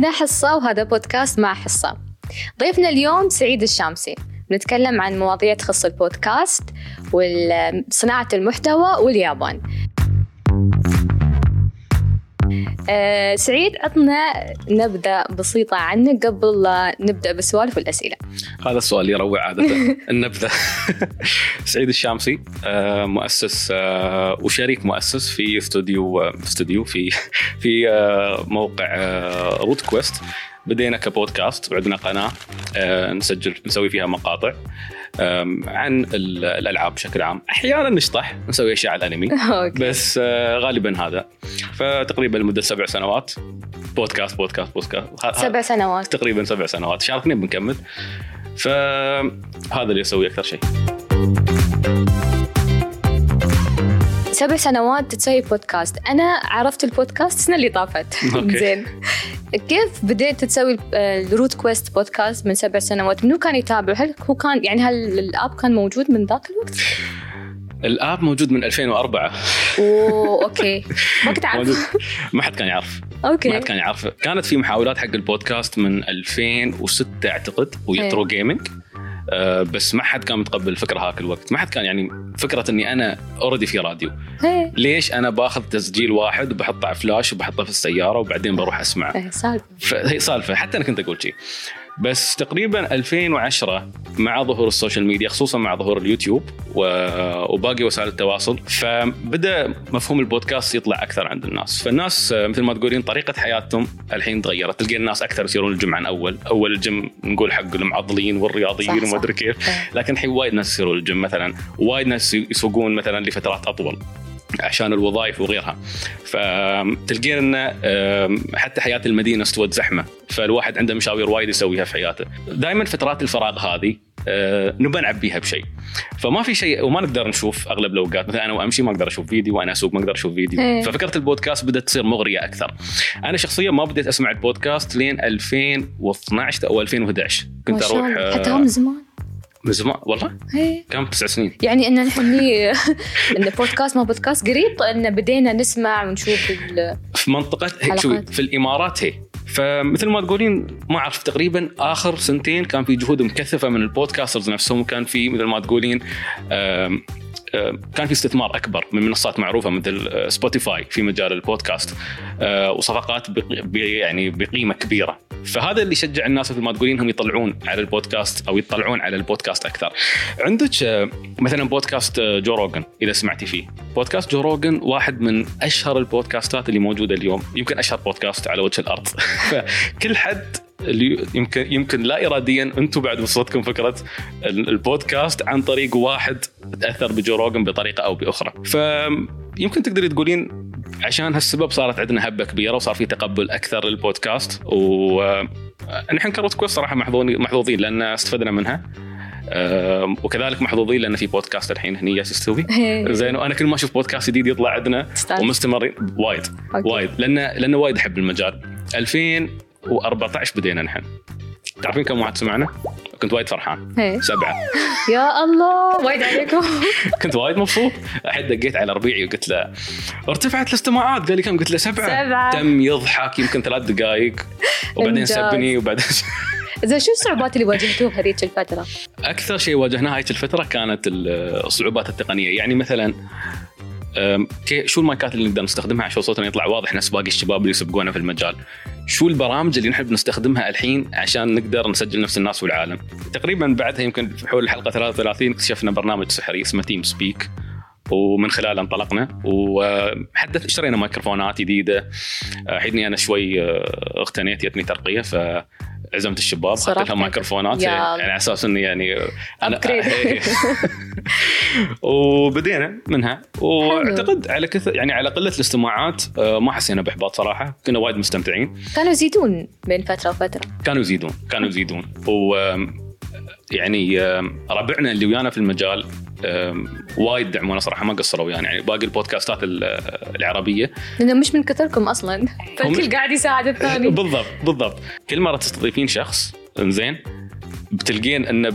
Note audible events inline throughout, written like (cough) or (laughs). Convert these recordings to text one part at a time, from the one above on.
أنا حصة وهذا بودكاست مع حصة. ضيفنا اليوم سعيد الشامسي. نتكلم عن مواضيع تخص البودكاست وصناعة المحتوى واليابان. أه سعيد عطنا نبذة بسيطة عنك قبل لا نبدأ بالسوالف والأسئلة. هذا السؤال يروع عادة. (laughs) النبذة (laughs) سعيد الشامسي آه، مؤسس آه، وشريك مؤسس في استوديو آه، استوديو في (laughs) في موقع روت كويست. بدينا كبودكاست وعندنا قناة نسجل نسوي فيها مقاطع. عن الألعاب بشكل عام. أحيانا نشطح نسوي أشياء على الأنمي. (laughs) بس غالبا هذا. فتقريبا لمدة سبع سنوات. بودكاست بودكاست بودكاست. سبع سنوات. تقريبا سبع سنوات. شهر اثنين بنكمل فهذا اللي أسويه أكثر شيء. سبع سنوات تسوي بودكاست أنا عرفت البودكاست السنة اللي طافت. (laughs) زين. كيف بديت تسوي ال Loot Quest بودكاست من سبع سنوات؟ منو كان يتابع؟ هل هو كان يعني هل ال app كان موجود من ذاك الوقت؟ ال app موجود من 2004 أوه okay. (laughs) ما كنت عارف. ما حد كان يعرف. okay. ما حد كان يعرف. كانت في محاولات حق البودكاست من 2006 أعتقد ويترو جيمنج أه بس ما حد كان متقبل الفكرة هاك الوقت. ما حد كان يعني فكرة إني أنا already في راديو. هي. ليش أنا باخذ تسجيل واحد وبحطه على فلاش وبحطه في السيارة وبعدين بروح أسمعه؟ سالفة. هي سالفة. حتى أنا كنت أقول شيء بس تقريبا 2010 مع ظهور ال social media خصوصا مع ظهور اليوتيوب وباقي وسائل التواصل. فبدأ مفهوم البودكاست يطلع أكثر عند الناس. فالناس مثل ما تقولين طريقة حياتهم الحين تغيرت. تلقى الناس أكثر يصيرون الجيم عن أول. أول الجيم نقول حق المعضلين والرياضيين وما أدري كيف. لكن الحين وايد ناس يصيرون الجيم. مثلا وايد ناس يسوقون مثلا لفترات أطول. عشان الوظائف وغيرها. فتلقين إن حتى حياة المدينة استوت زحمة. فالواحد عنده مشاوير وايد يسويها في حياته. دائما فترات الفراغ هذه أه نبى نعبيها بشيء. فما في شيء وما نقدر نشوف أغلب الأوقات. مثلا أنا وأمشي ما أقدر أشوف فيديو وأنا أسوق ما أقدر أشوف فيديو. هي. ففكرة البودكاست بدأت تصير مغرية أكثر. أنا شخصيا ما بديت أسمع البودكاست لين 2012 أو 2011 كنت أروح حتى من زمان. من زمان؟ والله؟ هي. كم؟ تسع سنين. يعني إن نحن (laughs) إن بودكاست ما بودكاست قريب إن بدينا نسمع ونشوف في منطقه شوي في الإمارات هي. فمثل ما تقولين ما أعرف تقريبا آخر سنتين كان في جهود مكثفة من ال podcasters نفسهم. وكان في مثل ما تقولين كان في استثمار أكبر من منصات معروفة مثل سبوتيفاي في مجال البودكاست وصفقات يعني بقيمة كبيرة فهذا اللي يشجع الناس مثل ما تقولين انهم يطلعون على البودكاست أو يطلعون على البودكاست أكثر. عندك مثلا بودكاست جو روجن إذا سمعتي فيه. بودكاست جو روجن واحد من أشهر البودكاستات اللي موجودة اليوم، يمكن أشهر بودكاست على وجه الأرض. (laughs) فكل حد اللي يمكن يمكن لا اراديا أنتم بعد وصلتكم فكرة البودكاست عن طريق واحد تأثر بجو روجن بطريقة أو بأخرى. فيمكن تقدري تقولين عشان هالسبب صارت عندنا هبة كبيرة وصار في تقبل أكثر للبودكاست. ونحن كروت كويس صراحة محظوظين لأن استفدنا منها. وكذلك محظوظين لأن في بودكاست الحين هني جالس يستوي زين وأنا كل ما أشوف بودكاست جديد يطلع عندنا ومستمرين. وايد. وايد. لأن لأن وايد أحب المجال. 2014 بدينا نحن. تعرفين كم واحد سمعنا؟ كنت وايد فرحان. هي. سبعة. (laughs) يا الله وايد عليكم. (laughs) كنت وايد مبسوط. الحين دقيت على ربيعي وقلت له ارتفعت الاستماعات. قال لي كم؟ قلت له سبعة. سبعة. تم يضحك يمكن ثلاث دقائق (laughs) وبعدين سبني وبعدين زين شو الصعوبات اللي واجهتوها هذيك الفترة؟ أكثر شيء واجهناه هذيك الفترة كانت الصعوبات التقنية. يعني مثلا شو المايكات اللي نقدر نستخدمها عشان صوتنا يطلع واضح نفس باقي الشباب اللي يسبقونا في المجال؟ شو البرامج اللي نحب نستخدمها الحين عشان نقدر نسجل نفس الناس والعالم؟ تقريبا بعدها يمكن في حول الحلقة 33 اكتشفنا برنامج سحري اسمه TeamSpeak ومن خلاله انطلقنا. وحتى اشترينا ميكروفونات جديدة. الحين أنا شوي اغتنيت يتني ترقية ف عزمت الشباب اخذت لهم ميكروفونات يعني على أساس إني يعني أنا (laughs) وبدينا منها. وأعتقد على كثر يعني على قلة الاستماعات ما حسينا بإحباط صراحة. كنا وايد مستمتعين. كانوا يزيدون بين فترة وفترة. كانوا يزيدون كانوا يزيدون. و يعني ربعنا اللي ويانا في المجال وايد دعمونا صراحة ما قصروا ويانا يعني باقي البودكاستات العربية. لأنه مش من كثركم أصلا فالكل قاعد يساعد الثاني. بالضبط بالضبط. كل مرة تستضيفين شخص زين بتلقين انه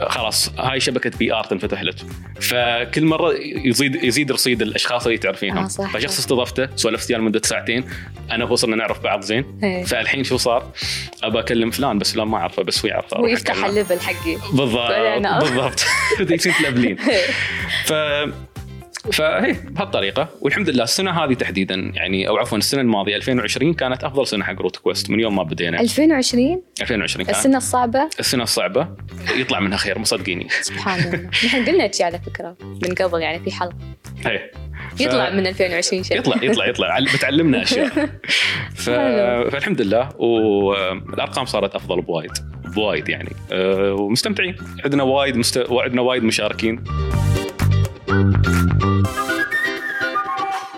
خلاص هاي شبكة PR تنفتح لك. فكل مرة يزيد يزيد رصيد الأشخاص اللي تعرفينهم. آه فشخص استضفته سولفت وياه لمده ساعتين أنا وصلنا نعرف بعض زين. هي. فالحين شو صار؟ أبى أكلم فلان بس فلان ما أعرفه بس هو يعرفه. ويفتح ال level حقي. بالضبط بالضبط. (laughs) (laughs) يصير تلفلين. ف فهي بهالطريقة والحمد لله السنة هذه تحديدا يعني أو عفوا السنة الماضية 2020 كانت أفضل سنة حق روت كويست من يوم ما بدينا. 2020 2020 كانت. السنة الصعبة؟ السنة الصعبة. يطلع منها خير مصدقيني. سبحان الله. (laughs) نحن قلنا شيء على فكرة من قبل يعني في حلقة. إيه. ف... يطلع من 2020 شيء يطلع يطلع يطلع. بتعلمنا أشياء. (laughs) ف... فالحمد لله والأرقام صارت أفضل بوايد بوايد يعني. أه ومستمتعين. عندنا وايد مست... وعندنا وايد مشاركين.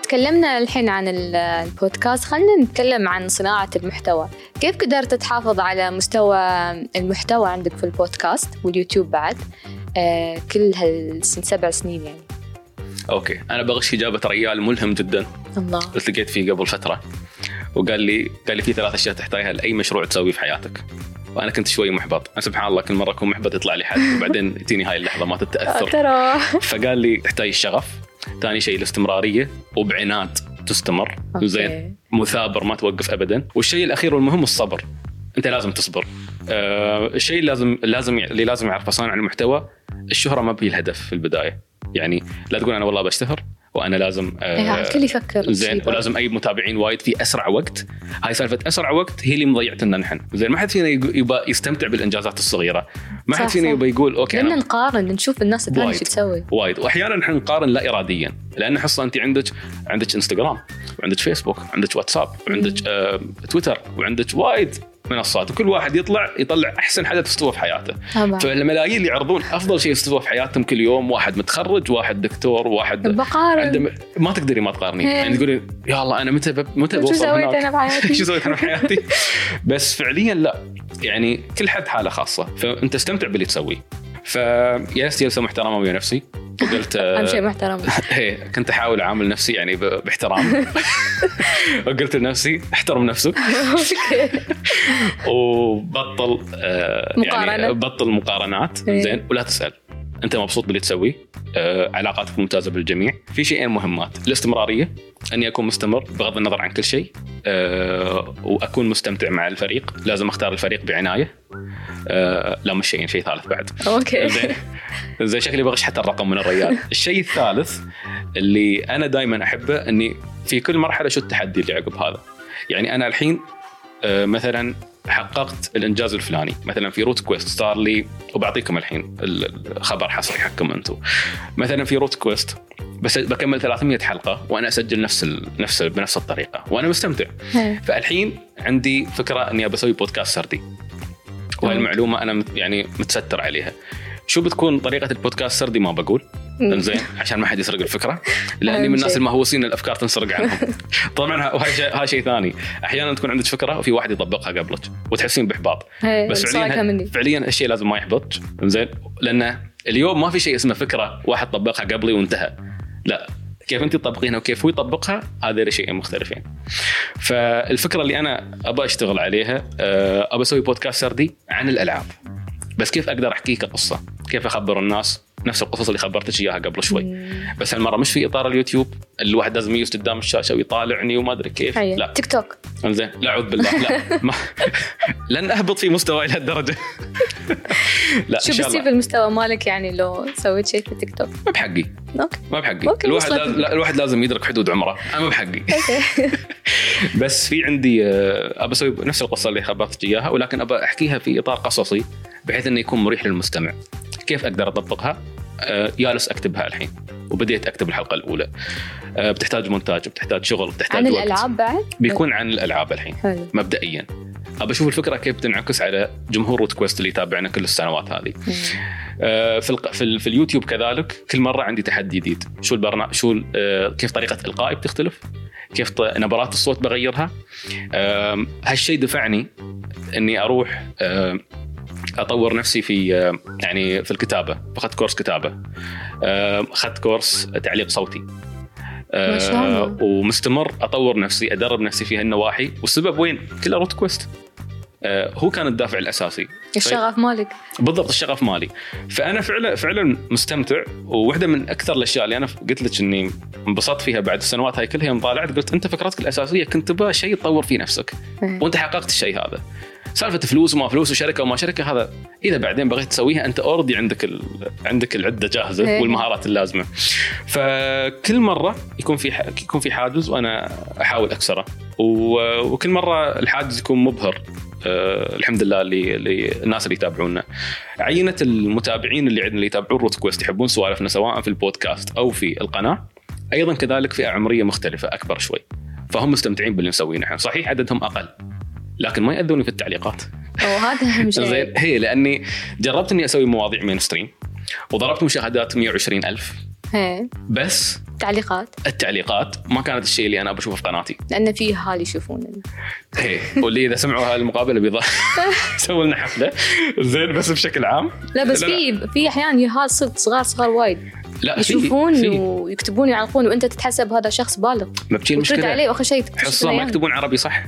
تكلمنا الحين عن البودكاست. خلينا نتكلم عن صناعة المحتوى. كيف قدرت تحافظ على مستوى المحتوى عندك في البودكاست واليوتيوب بعد؟ آه كل هالسن سبع سنين يعني. okay. أنا بغش إجابة ريال ملهم جدا. الله. التقيت فيه قبل فترة. وقال لي قال لي في ثلاث أشياء تحتاجها لأي مشروع تسويه في حياتك. وأنا كنت شوي محبط. أنا سبحان الله كل مرة أكون محبط يطلع لي حد (laughs) وبعدين تجيني هاي اللحظة ما تتأثر. ترى. (laughs) فقال لي تحتاج الشغف. ثاني شيء الاستمرارية وبعناد تستمر. زين. مثابر ما توقف ابدا. والشيء الأخير والمهم الصبر. أنت لازم تصبر. آه الشيء اللي لازم لازم اللي لازم يعرفه صانع المحتوى الشهرة ما هي الهدف في البداية. يعني لا تقول أنا والله بشتهر. وأنا لازم آه الكل يفكر زين ولازم اي متابعين وايد في أسرع وقت. هاي سالفة أسرع وقت هي اللي مضيعتنا نحن. زين ما حد فينا يبغى يستمتع بالإنجازات الصغيرة. ما حد فينا يبغى يقول okay لأن نقارن نشوف الناس الثانية شو تسوي. وايد. وأحيانا نحن نقارن لا اراديا. لأن حصة أنت عندك عندك انستغرام وعندك فيسبوك وعندك واتساب وعندك آه تويتر وعندك وايد منصات وكل واحد يطلع يطلع أحسن حدث استوى في حياته. طبعا. فالملايين اللي يعرضون أفضل شيء استوى في حياتهم كل يوم واحد متخرج واحد دكتور واحد بقارن ما تقدري ما تقارني يعني تقولي يا الله أنا متى ب... متى بوصل شو سويت أنا في حياتي؟ (laughs) شو سويت أنا في حياتي؟ بس فعليا لا. يعني كل حد حالة خاصة. فأنت استمتع باللي تسويه. فجلست جلسه محترمة ويا نفسي. وقلت (laughs) أهم شيء محترم. (laughs) إيه كنت أحاول أعامل نفسي يعني باحترام. (laughs) وقلت لنفسي احترم نفسك. وبطل آه يعني بطل مقارنات. إيه. زين ولا تسأل. أنت مبسوط باللي تسويه. آه علاقاتك ممتازة بالجميع. في شيئين مهمات. الاستمرارية. اني اكون مستمر بغض النظر عن كل شيء آه وأكون مستمتع مع الفريق. لازم أختار الفريق بعناية. آه لا مش شيء شيء ثالث بعد. okay. (laughs) زين. زي شكلي بغش حتى الرقم من الريال. (laughs) الشيء الثالث اللي أنا دائما أحبه إني في كل مرحلة شو التحدي اللي عقب هذا؟ يعني أنا الحين آه مثلا حققت الإنجاز الفلاني. مثلا في روت كويست صار لي وبعطيكم الحين الخبر حصري حقكم أنتم مثلا في روت كويست بس بكمل 300 حلقة وأنا أسجل نفس ال... نفس بنفس الطريقة وأنا مستمتع. فالحين عندي فكرة إني بسوي بودكاست سردي. وهي المعلومه أنا يعني متستر عليها. شو بتكون طريقة البودكاست؟ سردي ما بقول. زين عشان ما حد يسرق الفكرة. لأني من الناس المهووسين الأفكار تنسرق عنهم. (laughs) طبعا هاي شيء ثاني. أحيانا تكون عندك فكرة وفي واحد يطبقها قبلك وتحسين بإحباط. بس فعليا فعليا الشيء لازم ما يحبط. زين لأن اليوم ما في شيء اسمه فكرة واحد طبقها قبلي وانتهى. لا. كيف أنت تطبقينها وكيف هو يطبقها هذا شيئين مختلفين. فالفكرة اللي أنا ابى أشتغل عليها آه، ابى أسوي بودكاست سردي عن الألعاب. بس كيف أقدر احكيه كقصه؟ كيف اخبر الناس؟ نفس القصص اللي خبرتك إياها قبل شوي. مم. بس هالمرة مش في إطار اليوتيوب الواحد لازم يجلس قدام الشاشة ويطالعني وما أدري كيف. حي. لا. تيك توك. زين لا اعوذ بالله. لا. (laughs) ما لن أهبط في مستوى إلى الدرجه لا شو بيصير بالمستوى مالك يعني لو سويت شيء في تيك توك؟ ما بحقي. okay. ما بحقي. okay. الواحد لازم لا الواحد لازم يدرك حدود عمره. أنا ما بحقي. (laughs) (laughs) بس في عندي آه، أبى أسوي نفس القصة اللي خبرتك إياها ولكن أبى أحكيها في إطار قصصي بحيث إنه يكون مريح للمستمع. كيف أقدر أطبقها؟ آه، جالس أكتبها الحين وبديت أكتب الحلقة الأولى. آه، بتحتاج مونتاج بتحتاج شغل بتحتاج عن وقت. الألعاب بعد؟ بيكون عن الألعاب الحين حلو. مبدئيا. أبى أشوف الفكرة كيف تنعكس على جمهور روت كويست اللي يتابعنا كل السنوات هذه. آه في في, في اليوتيوب كذلك كل مرة عندي تحدي جديد. شو البرنامج شو آه كيف طريقة إلقائي بتختلف؟ كيف نبرات الصوت بغيرها؟ آه هالشيء دفعني إني أروح آه أطور نفسي في يعني في الكتابة اخذت course كتابة. أخذت course تعليق صوتي. ما شاء الله. ومستمر أطور نفسي أدرب نفسي في هالنواحي. والسبب وين؟ كله روت كويست هو كان الدافع الأساسي. الشغف مالك. بالضبط الشغف مالي. فأنا فعلا فعلا مستمتع. وواحده من أكثر الأشياء اللي أنا قلت لك إني انبسطت فيها بعد السنوات هاي كلها يوم طالعت قلت أنت فكرتك الأساسية كنت تبغى شيء تطور فيه نفسك. وأنت حققت الشيء هذا. سالفة فلوس وما فلوس وشركة وما شركة هذا إذا بعدين بغيت تسويها أنت اوريدي عندك ال... عندك العدة جاهزة إيه. والمهارات اللازمة. فكل مرة يكون في ح... يكون في حاجز وأنا أحاول أكسره. و... وكل مرة الحاجز يكون مبهر أه الحمد لله اللي, اللي الناس اللي يتابعونا. عينة المتابعين اللي عندنا اللي يتابعون روت كويست يحبون سوالفنا سواء في البودكاست أو في القناة. أيضا كذلك فئه عمريه مختلفة أكبر شوي. فهم مستمتعين باللي مسوينه إحنا. صحيح عددهم أقل. لكن ما يأذوني في التعليقات. وهذا اهم شيء زين هي لأني جربت إني أسوي مواضيع mainstream وضربت مشاهدات 120 ألف. هي. بس تعليقات؟ التعليقات ما كانت الشيء اللي أنا بشوفه في قناتي. لأن في اهالي يشوفوننا هي واللي إذا سمعوا هذه المقابلة بيض (laughs) يسووا لنا حفلة. زين بس بشكل عام. لا بس في في أحيان يهال صدق صغار صغار وايد. لا يشوفون في. ويكتبون ويعلقون وأنت تتحسب هذا شخص بالغ. ما بتجي وترد المشكلة عليه وأخر شيء حصة ما. يكتبون عربي صح؟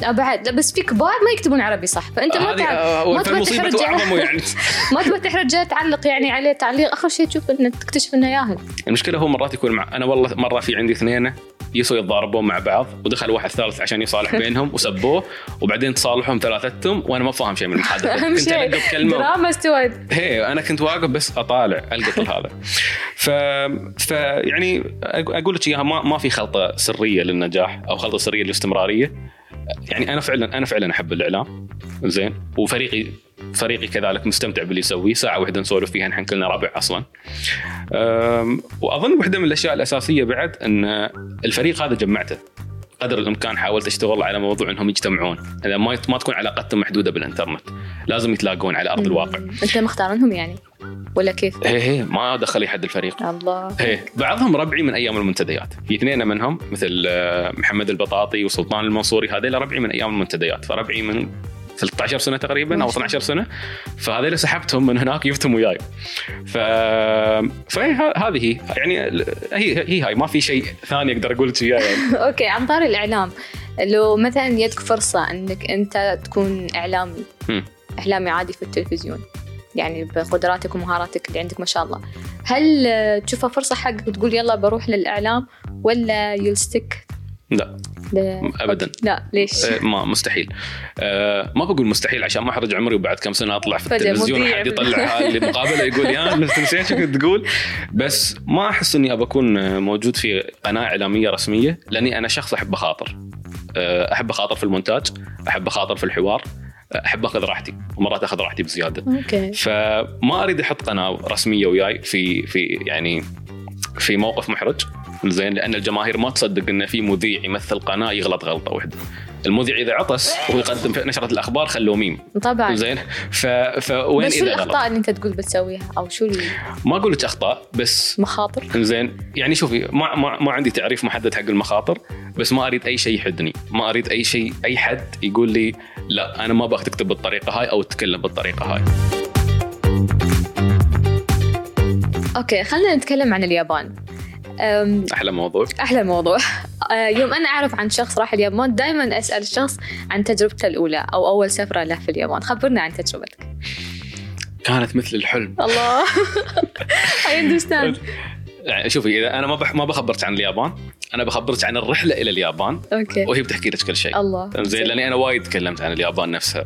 لا بعد بس في كبار ما يكتبون عربي صح فأنت ما تعرف آه، ما تبغى تحرج يعني. (laughs) ما تبغى تحرج تعلق يعني عليه تعليق. آخر شيء تشوف إنه تكتشف إنه ياهل. المشكلة هو مرات يكون مع أنا والله مرة في عندي اثنين يسووا يتضاربون مع بعض ودخل واحد ثالث عشان يصالح (laughs) بينهم وسبوه وبين تصالحهم ثلاثتهم وأنا ما فاهم شيء من المحادثة. (laughs) أهم كنت شيء القط كلمه دراما استوت هي أنا كنت واقف بس أطالع القط هذا. ف... ف يعني أق- أقول لك اياها ما... ما في خلطة سرية للنجاح أو خلطة سرية للاستمرارية. يعني أنا فعلا أنا فعلا أحب الإعلام. زين. وفريقي فريقي كذلك مستمتع باللي يسويه. ساعة واحدة نسولف فيها نحن كلنا ربع أصلا. وأظن واحدة من الأشياء الأساسية بعد إن الفريق هذا جمعته. قدر الإمكان حاولت أشتغل على موضوع إنهم يجتمعون. إذا ما ما تكون علاقتهم محدودة بالإنترنت. لازم يتلاقون على أرض الواقع. أنت مختارنهم يعني. ولا كيف؟ هي هي ما دخل احد الفريق. الله. هي بعضهم ربعي من أيام المنتديات. في اثنين منهم مثل آه، محمد البطاطي وسلطان المنصوري هذيل ربعي من أيام المنتديات. فربعي من 13 سنة تقريبا أو ما شاء 12 سنة. فهذيل سحبتهم من هناك جبتهم وياي. ف فهي ه- هذه هي. يعني هي هي هاي. ما في شيء ثاني أقدر أقول لك اياه يعني أوكي عن طاري الإعلام. لو مثلا يدك فرصة إنك أنت تكون إعلامي. إعلامي عادي في التلفزيون. يعني بقدراتك ومهاراتك اللي عندك ما شاء الله. هل آه، تشوفها فرصة حقك وتقول يلا بروح للإعلام ولا يلستك لا. ابدا. لا ليش؟ آه، ما مستحيل. آه، ما بقول مستحيل عشان ما احرج عمري وبعد كم سنة أطلع في التلفزيون. حد يطلع اللي مقابله يقول يا نسيت شو كنت تقول. بس ما أحس إني ابى أكون موجود في قناة إعلامية رسمية لأني أنا شخص أحب اخاطر آه، أحب اخاطر في المونتاج أحب اخاطر في الحوار. أحب أخذ راحتي ومرات أخذ راحتي بزيادة. أوكي. فما أريد أحط قناه رسمية وياي في في يعني في موقف محرج زين لأن الجماهير ما تصدق إن في مذيع يمثل قناة يغلط غلطة واحدة. المذيع إذا عطس وهو يقدم في نشرة الأخبار خلوه ميم. طبعا. زين؟ ف... فوين بس شو الأخطاء اللي أنت تقول بتسويها؟ أو شو ما أقول لك أخطاء بس المخاطر؟ زين يعني شوفي ما ما ما عندي تعريف محدد حق المخاطر بس ما أريد أي شيء يحدني. ما أريد أي شيء أي حد يقول لي لا أنا ما ابغاك تكتب بالطريقة هاي أو تتكلم بالطريقة هاي. okay خلينا نتكلم عن اليابان. أحلى موضوع. أحلى موضوع. آه، يوم أنا أعرف عن شخص راح اليابان دائما أسأل الشخص عن تجربته الأولى أو أول سفرة له في اليابان. خبرنا عن تجربتك. كانت مثل الحلم. الله. (laughs) I understand يعني شوفي إذا أنا ما بح ما بخبرك عن اليابان أنا بخبرك عن الرحلة إلى اليابان. okay. وهي بتحكي لك كل شيء. الله. زين لأني أنا وايد تكلمت عن اليابان نفسها.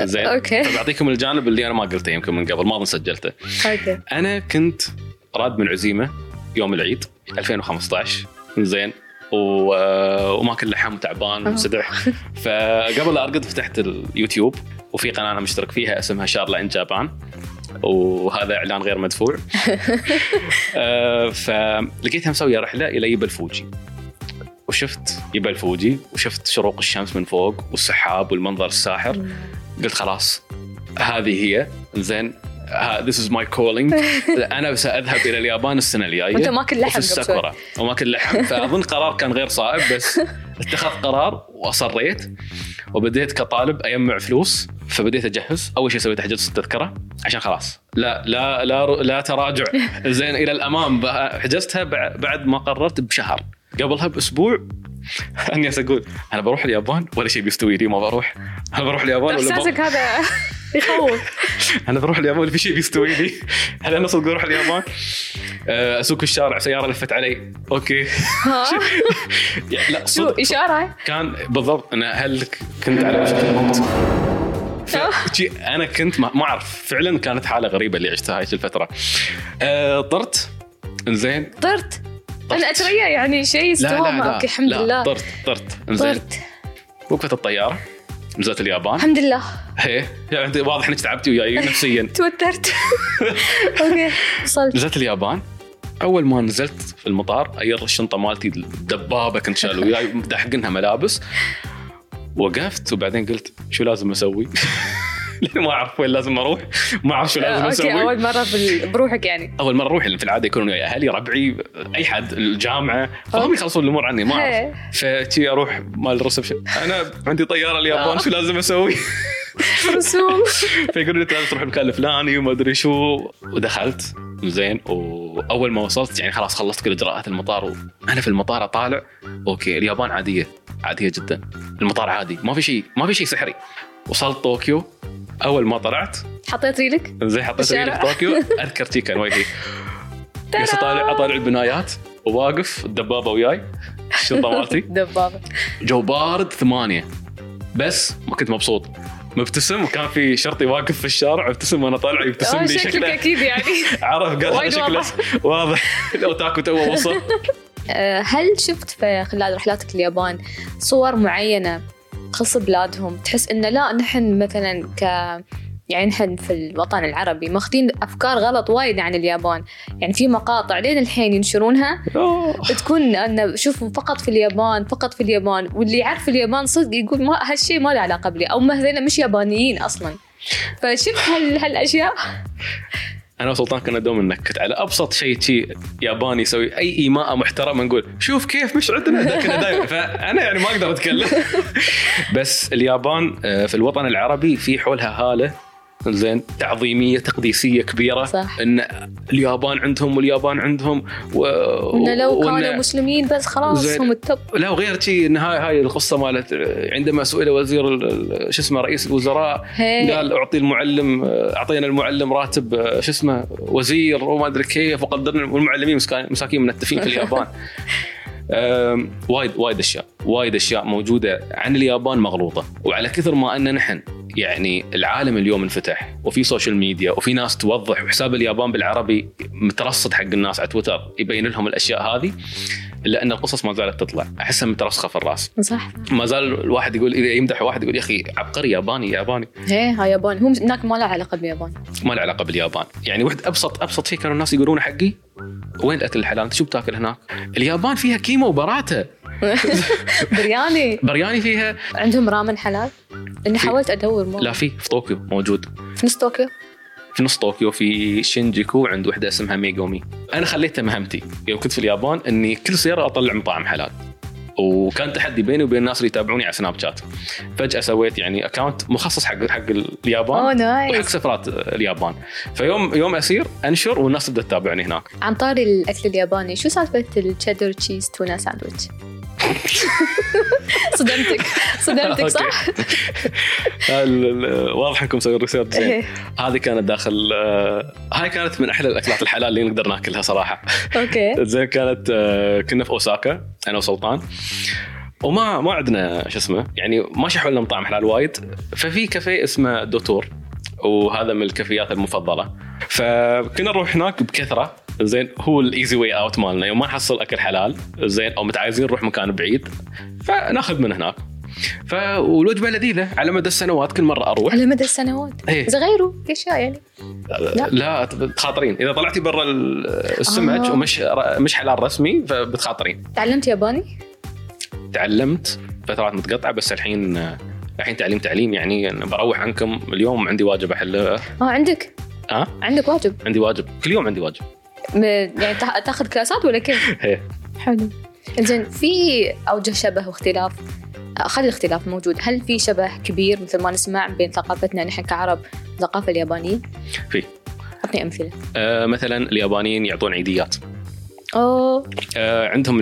زين. okay. فبعطيكم الجانب اللي أنا ما قلته يمكن من قبل ما سجلته. okay. أنا كنت راد من عزيمة. يوم العيد 2015 زين. و... وماكل لحم وتعبان آه. وسدح. فقبل لا أرقد فتحت اليوتيوب وفي قناة أنا مشترك فيها اسمها Sharla in Japan. وهذا إعلان غير مدفوع. (laughs) آه، فلقيتها مسوية رحلة إلى يبل فوجي. وشفت يبل فوجي وشفت شروق الشمس من فوق والسحاب والمنظر الساحر. قلت خلاص هذه هي. زين. this is my calling أنا ساذهب إلى اليابان السنة الجاية. وأنت ماكل لحم شوي. الساكورا. وماكل لحم. (laughs) فأظن قرار كان غير صائب بس اتخذت قرار واصريت وبديت كطالب أجمع فلوس فبديت أجهز. أول شيء سويته حجزت التذكرة عشان خلاص. لا لا لا لا تراجع. (laughs) زين إلى الأمام. حجزتها بع- بعد ما قررت بشهر. قبلها بأسبوع (laughs) اني أقول أنا بروح اليابان ولا شيء بيستوي لي ما بروح. أنا بروح اليابان ولا بروح. احساسك هذا؟ يخوف. (laughs) أنا بروح اليابان في شيء بيستوي لي. هل أنا صدق أروح اليابان؟ آه، أسوق في الشارع سيارة لفت علي. okay. (laughs) لا شو إشارة؟ كان بالضبط أنا هل كنت على وشك الموت أنا كنت ما أعرف. فعلا كانت حالة غريبة اللي عشتها هاي الفترة. آه، طرت. زين طرت؟ أنا أتريا يعني شيء استوى okay الحمد لله. طرت طرت. طرت. وقفت الطيارة. نزلت اليابان؟ الحمد لله. إيه يعني واضح انك تعبتي وياي نفسيا. (laughs) توترت. (laughs) okay وصلت. نزلت اليابان؟ أول ما نزلت في المطار اير الشنطة مالتي الدبابه كنت شايل وياي داحسنها ملابس. وقفت وبعدين قلت شو لازم أسوي؟ (laughs) ما أعرف وين لازم أروح. ما أعرف شو لازم أسوي okay أول مرة بروحك يعني. أول مرة أروح في العادة يكونون وياي أهلي ربعي أي حد الجامعة. فهم يخلصون الأمور عني ما أعرف. فتي أروح مال ال reception. أنا عندي طيارة اليابان آه. شو لازم أسوي؟ (laughs) رسوم. (laughs) فيقولوا لي لازم تروح المكان الفلاني وما أدري شو. ودخلت. زين. وأول ما وصلت يعني خلاص خلصت كل إجراءات المطار وأنا في المطار أطالع. okay اليابان عادية عادية جدا. المطار عادي ما في شيء ما في شيء سحري. وصلت طوكيو. أول ما طلعت. حطيت ريلك؟ زين حطيت ريلك طوكيو. (laughs) اذكر تي كان وجهي. بس اطالع أطالع البنايات. وواقف الدبابة وياي. الشنطه مالتي (laughs) دبابة. جو بارد ثمانية. بس ما كنت مبسوط. مبتسم وكان في شرطي واقف في الشارع. ابتسم وأنا طالع يبتسم لي شكله. أكيد يعني. (laughs) عرف قال شكله. واضح. الأوتاكو توه وصل. أه، هل شفت في خلال رحلاتك اليابان صور معينة تخص بلادهم. تحس انه لا نحن مثلا ك يعني نحن في الوطن العربي ماخذين أفكار غلط وايد عن اليابان. يعني في مقاطع لين الحين ينشرونها تكون انه شوفوا فقط في اليابان فقط في اليابان. واللي يعرف اليابان صدق يقول ما هالشيء ما له علاقة بلي. أو مثلا مش يابانيين أصلا. فشفت هال هالأشياء. (laughs) أنا وسلطان كنا دوم ننكت على أبسط شيء شيء ياباني يسوي أي إيماء محترمه نقول شوف كيف مش عندنا. (laughs) كنا دائما فأنا يعني ما أقدر أتكلم. (laughs) بس اليابان آه، في الوطن العربي في حولها هالة. زين تعظيمية تقديسية كبيرة. صح. إن اليابان عندهم واليابان عندهم و... انه لو كانوا مسلمين بس خلاص هم التوب لا وغير شيء ان هاي هاي القصة مالت عندما سئل وزير شو اسمه رئيس الوزراء هي. قال أعطي المعلم أعطينا المعلم راتب شو اسمه وزير وما أدري كيف وقدرنا والمعلمين مساكين منتفين في اليابان. (laughs) وايد وايد أشياء وايد أشياء موجودة عن اليابان مغلوطة. وعلى كثر ما أن نحن يعني العالم اليوم انفتح وفي social media وفي ناس توضح وحساب اليابان بالعربي مترصد حق الناس على تويتر يبين لهم الأشياء هذه الا ان القصص ما زالت تطلع أحسها مترسخة في الرأس. صح. ما زال الواحد يقول إذا يمدح واحد يقول يا أخي عبقري ياباني ياباني. إيه هاي ياباني. هم هناك ما له علاقة باليابان. ما له علاقة باليابان. يعني واحد أبسط أبسط شيء كانوا الناس يقولون حقي وين الأكل الحلال؟ أنت شو بتاكل هناك؟ اليابان فيها كيما وبراتا (laughs) برياني. برياني فيها. عندهم رامن حلال؟ إني حاولت أدور مو لا في في طوكيو موجود. في نص طوكيو؟ في نص طوكيو في شينجوكو عند وحدة اسمها ميجومي أنا خليتها مهمتي. يوم كنت في اليابان إني كل سيارة أطلع مطاعم حلال. وكان تحدي بيني وبين الناس اللي يتابعوني على سناب شات. فجأة سويت يعني account مخصص حق حق اليابان oh nice وحق سفرات اليابان. فيوم يوم أسير أنشر والناس تبدأ تتابعني هناك. عن طاري الأكل الياباني شو سالفة ال cheddar cheese tuna sandwich (laughs) صدمتك. صدمتك صح؟ واضح انكم مسويين research زين. إيه. هذه كانت داخل آه، هاي كانت من أحلى الأكلات الحلال اللي نقدر ناكلها صراحة. okay. (laughs) زين كانت آه، كنا في أوساكا أنا وسلطان. وما ما عندنا شو اسمه يعني ما شحوا لنا مطاعم حلال وايد. ففي كافيه اسمه دوتور وهذا من الكافيات المفضلة. فكنا نروح هناك بكثرة. زين هو ال easy way out مالنا. يوم ما نحصل أكل حلال زين أو متعايزين نروح مكان بعيد فناخذ من هناك. ف والوجبه لذيذه على مدى السنوات كل مرة أروح. على مدى السنوات؟ إيه؟ غيروا في اشياء يعني. لا, لا تخاطرين إذا طلعتي برا السمك آه. ومش مش حلال رسمي فبتخاطرين. تعلمت ياباني؟ تعلمت فترات متقطعة بس الحين الحين تعليم تعليم يعني. بروح عنكم اليوم عندي واجب أحله. آه عندك؟ آه؟ عندك واجب؟ عندي واجب. كل يوم عندي واجب. يعني تاخذ كلاسات ولا كيف؟ (laughs) إيه. حلو. زين في أوجه شبه واختلاف. خلي الاختلاف موجود. هل في شبه كبير مثل ما نسمع بين ثقافتنا نحن كعرب والثقافه اليابانيه؟ في. أعطني أمثلة. آه مثلا اليابانيين يعطون عيديات. أوه. آه عندهم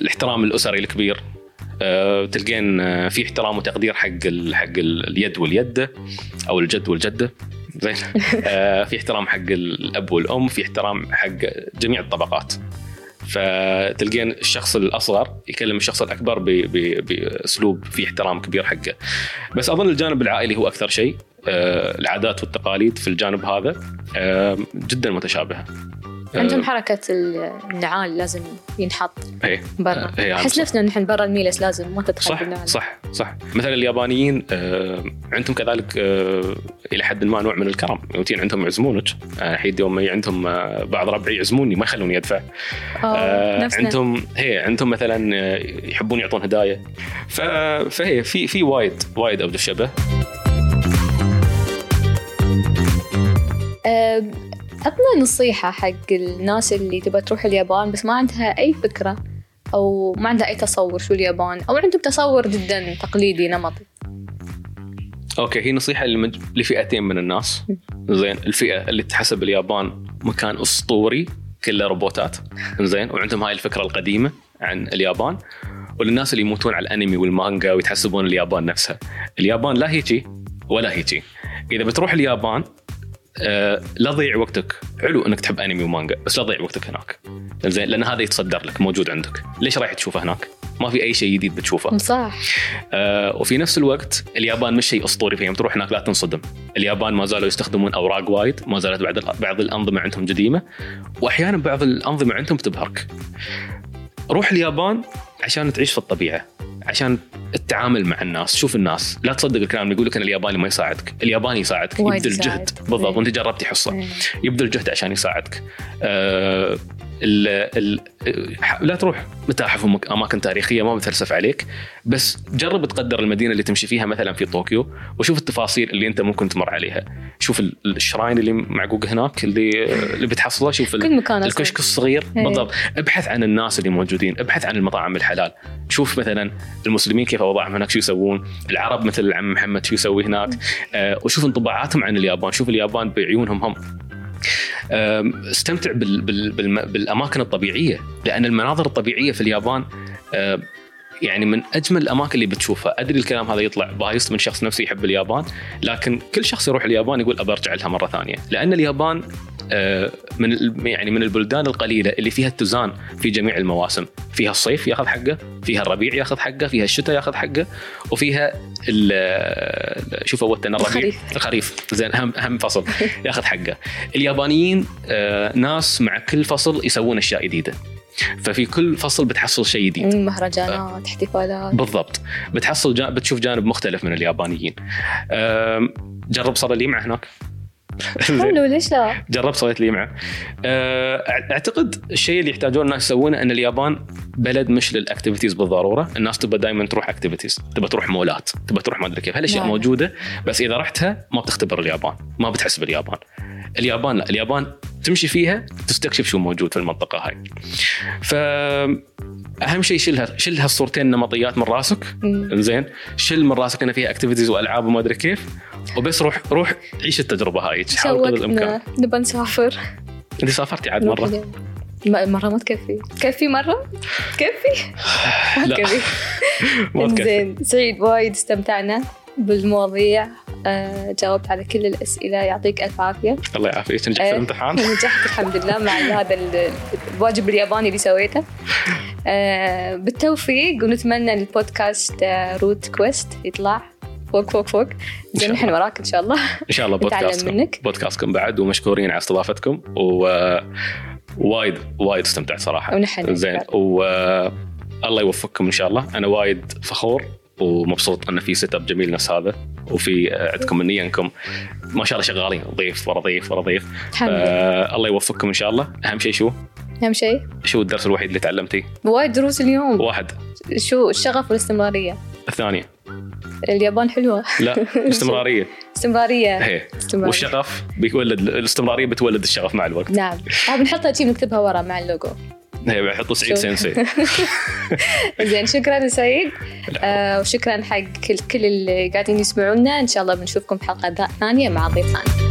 الاحترام الأسري الكبير. آه، تلقين آه، في احترام وتقدير حق حق اليد واليده أو الجد والجدة. زين. في احترام حق الأب والأم في احترام حق جميع الطبقات. فتلقين الشخص الأصغر يكلم الشخص الأكبر بأسلوب فيه احترام كبير حقه. بس أظن الجانب العائلي هو أكثر شيء. العادات والتقاليد في الجانب هذا جدا متشابهة. عندهم حركة النعال لازم ينحط إيه. برا. إيه أحس نفسنا نحن برا الميلس لازم ما تدخل صح صح صح. مثلا اليابانيين آه عندهم كذلك آه إلى حد ما نوع من الكرم. يمكن عندهم يعزمونك. آه حيد يوم آه بعض ربعي يعزموني ما يخلوني أدفع. عندهم هي عندهم مثلا يحبون يعطون هدايا. فهي في في وايد وايد الشبه. أه عطنا نصيحة حق الناس اللي تبغى تروح اليابان بس ما عندها أي فكرة أو ما عندها أي تصور شو اليابان أو عندهم تصور جدا تقليدي نمطي. أوكي هي نصيحة لفئتين من الناس. زين الفئة اللي تحسب اليابان مكان أسطوري كله روبوتات. زين وعندهم هاي الفكرة القديمة عن اليابان. وللناس اللي يموتون على الأنمي والمانجا ويتحسبون اليابان نفسها. اليابان لا هيجي ولا هيجي. إذا بتروح اليابان آه لا تضيع وقتك. حلو انك تحب انمي ومانجا بس لا تضيع وقتك هناك. زين لأن هذا يتصدر لك موجود عندك. ليش رايح تشوفه هناك؟ ما في أي شيء جديد بتشوفه. صح. آه وفي نفس الوقت اليابان مش شيء أسطوري فيهم تروح هناك لا تنصدم. اليابان ما زالوا يستخدمون أوراق وايد ما زالت بعض بعض الأنظمة عندهم قديمه وأحيانا بعض الأنظمة عندهم تبهرك. روح اليابان عشان تعيش في الطبيعة عشان التعامل مع الناس شوف الناس. لا تصدق الكلام اللي يقول لك أن الياباني ما يساعدك. الياباني يساعدك يبذل جهد. بالضبط إيه. وأنت جربتي حصة. إيه. يبذل جهد عشان يساعدك. آه ال ال لا تروح متاحف واماكن تاريخية ما بتفلسف عليك بس جرب تقدر المدينة اللي تمشي فيها مثلا في طوكيو وشوف التفاصيل اللي أنت ممكن تمر عليها. شوف الشراين اللي معقوق هناك اللي اللي بتحصله شوف كل مكان الكشك الصغير. هي. بالضبط. ابحث عن الناس اللي موجودين ابحث عن المطاعم الحلال. شوف مثلا المسلمين كيف اوضاعهم هناك شو يسوون. العرب مثل العم محمد شو يسوي هناك. آه وشوف انطباعاتهم عن اليابان. شوف اليابان بعيونهم هم. استمتع بالأماكن الطبيعية لأن المناظر الطبيعية في اليابان يعني من أجمل الأماكن اللي بتشوفها، أدري الكلام هذا يطلع بايست من شخص نفسه يحب اليابان، لكن كل شخص يروح اليابان يقول أبى أرجع لها مرة ثانية، لأن اليابان آه، من يعني من البلدان القليلة اللي فيها اتزان في جميع المواسم، فيها الصيف ياخذ حقه، فيها الربيع ياخذ حقه، فيها الشتاء ياخذ حقه، وفيها شوف فوتنا الربيع الخريف, الخريف. زين اهم اهم فصل ياخذ حقه. اليابانيين آه، ناس مع كل فصل يسوون أشياء جديدة. ففي كل فصل بتحصل شيء جديد. مهرجانات احتفالات. بالضبط. بتحصل جانب بتشوف جانب مختلف من اليابانيين. جرب صار لي هناك. حلو ليش لا؟ (laughs) جربت صويت لي معه. أه، أعتقد الشيء اللي يحتاجون الناس يسوونه إن اليابان بلد مش لل activities بالضرورة، الناس تبى دائما تروح activities، تبى تروح مولات، تبى تروح ما أدري كيف، هالاشياء نعم. موجودة؟ بس إذا رحتها ما بتختبر اليابان، ما بتحس باليابان. اليابان لا، اليابان تمشي فيها تستكشف شو موجود في المنطقة هاي. ف أهم شيء شيلها شيل هالصورتين نمطيات من راسك. زين شيل من راسك ان فيها activities وألعاب وما أدري كيف. وبس روح روح عيش التجربة هاي حاول قدر الإمكان. نبى نسافر. إنت سافرتي عاد مرة؟ مرة ما تكفي. تكفي مرة؟ تكفي؟ ما تكفي. (laughs) زين سعيد وايد استمتعنا بالمواضيع. جاوبت على كل الأسئلة. يعطيك ألف عافية. الله يعافيك. نجحت في آه، الامتحان. (laughs) نجحت الحمد لله مع (laughs) هذا الواجب الياباني اللي سويته. آه، بالتوفيق ونتمنى البودكاست روت كويست يطلع فوق فوق فوق. زين نحن وراك إن شاء الله. إن شاء الله (laughs) بودكاستكم. منك. بودكاستكم بعد ومشكورين على استضافتكم و وايد وايد استمتعت صراحة. ونحن زين و الله يوفقكم إن شاء الله. أنا وايد فخور. ومبسوط أن في setup جميل نفس هذا. وفي عندكم النيه انكم ما شاء الله شغالين. ضيف ورا ضيف ورا ضيف. آه الله يوفقكم إن شاء الله. أهم شيء شو؟ أهم شيء؟ شو الدرس الوحيد اللي تعلمتيه؟ وايد دروس اليوم. واحد. شو الشغف والاستمرارية؟ الثانية. اليابان حلوة. لا (laughs) استمرارية. استمرارية. هي. والشغف بيولد الاستمرارية بتولد الشغف مع الوقت. نعم. بنحطها شيء نكتبها ورا مع اللوجو. (laughs) هي بيحطوا سعيد سينسي. (laughs) زين شكرا سعيد. آه وشكرا حق كل كل اللي قاعدين يسمعونا. إن شاء الله بنشوفكم بحلقه ثانية مع ضيف ثاني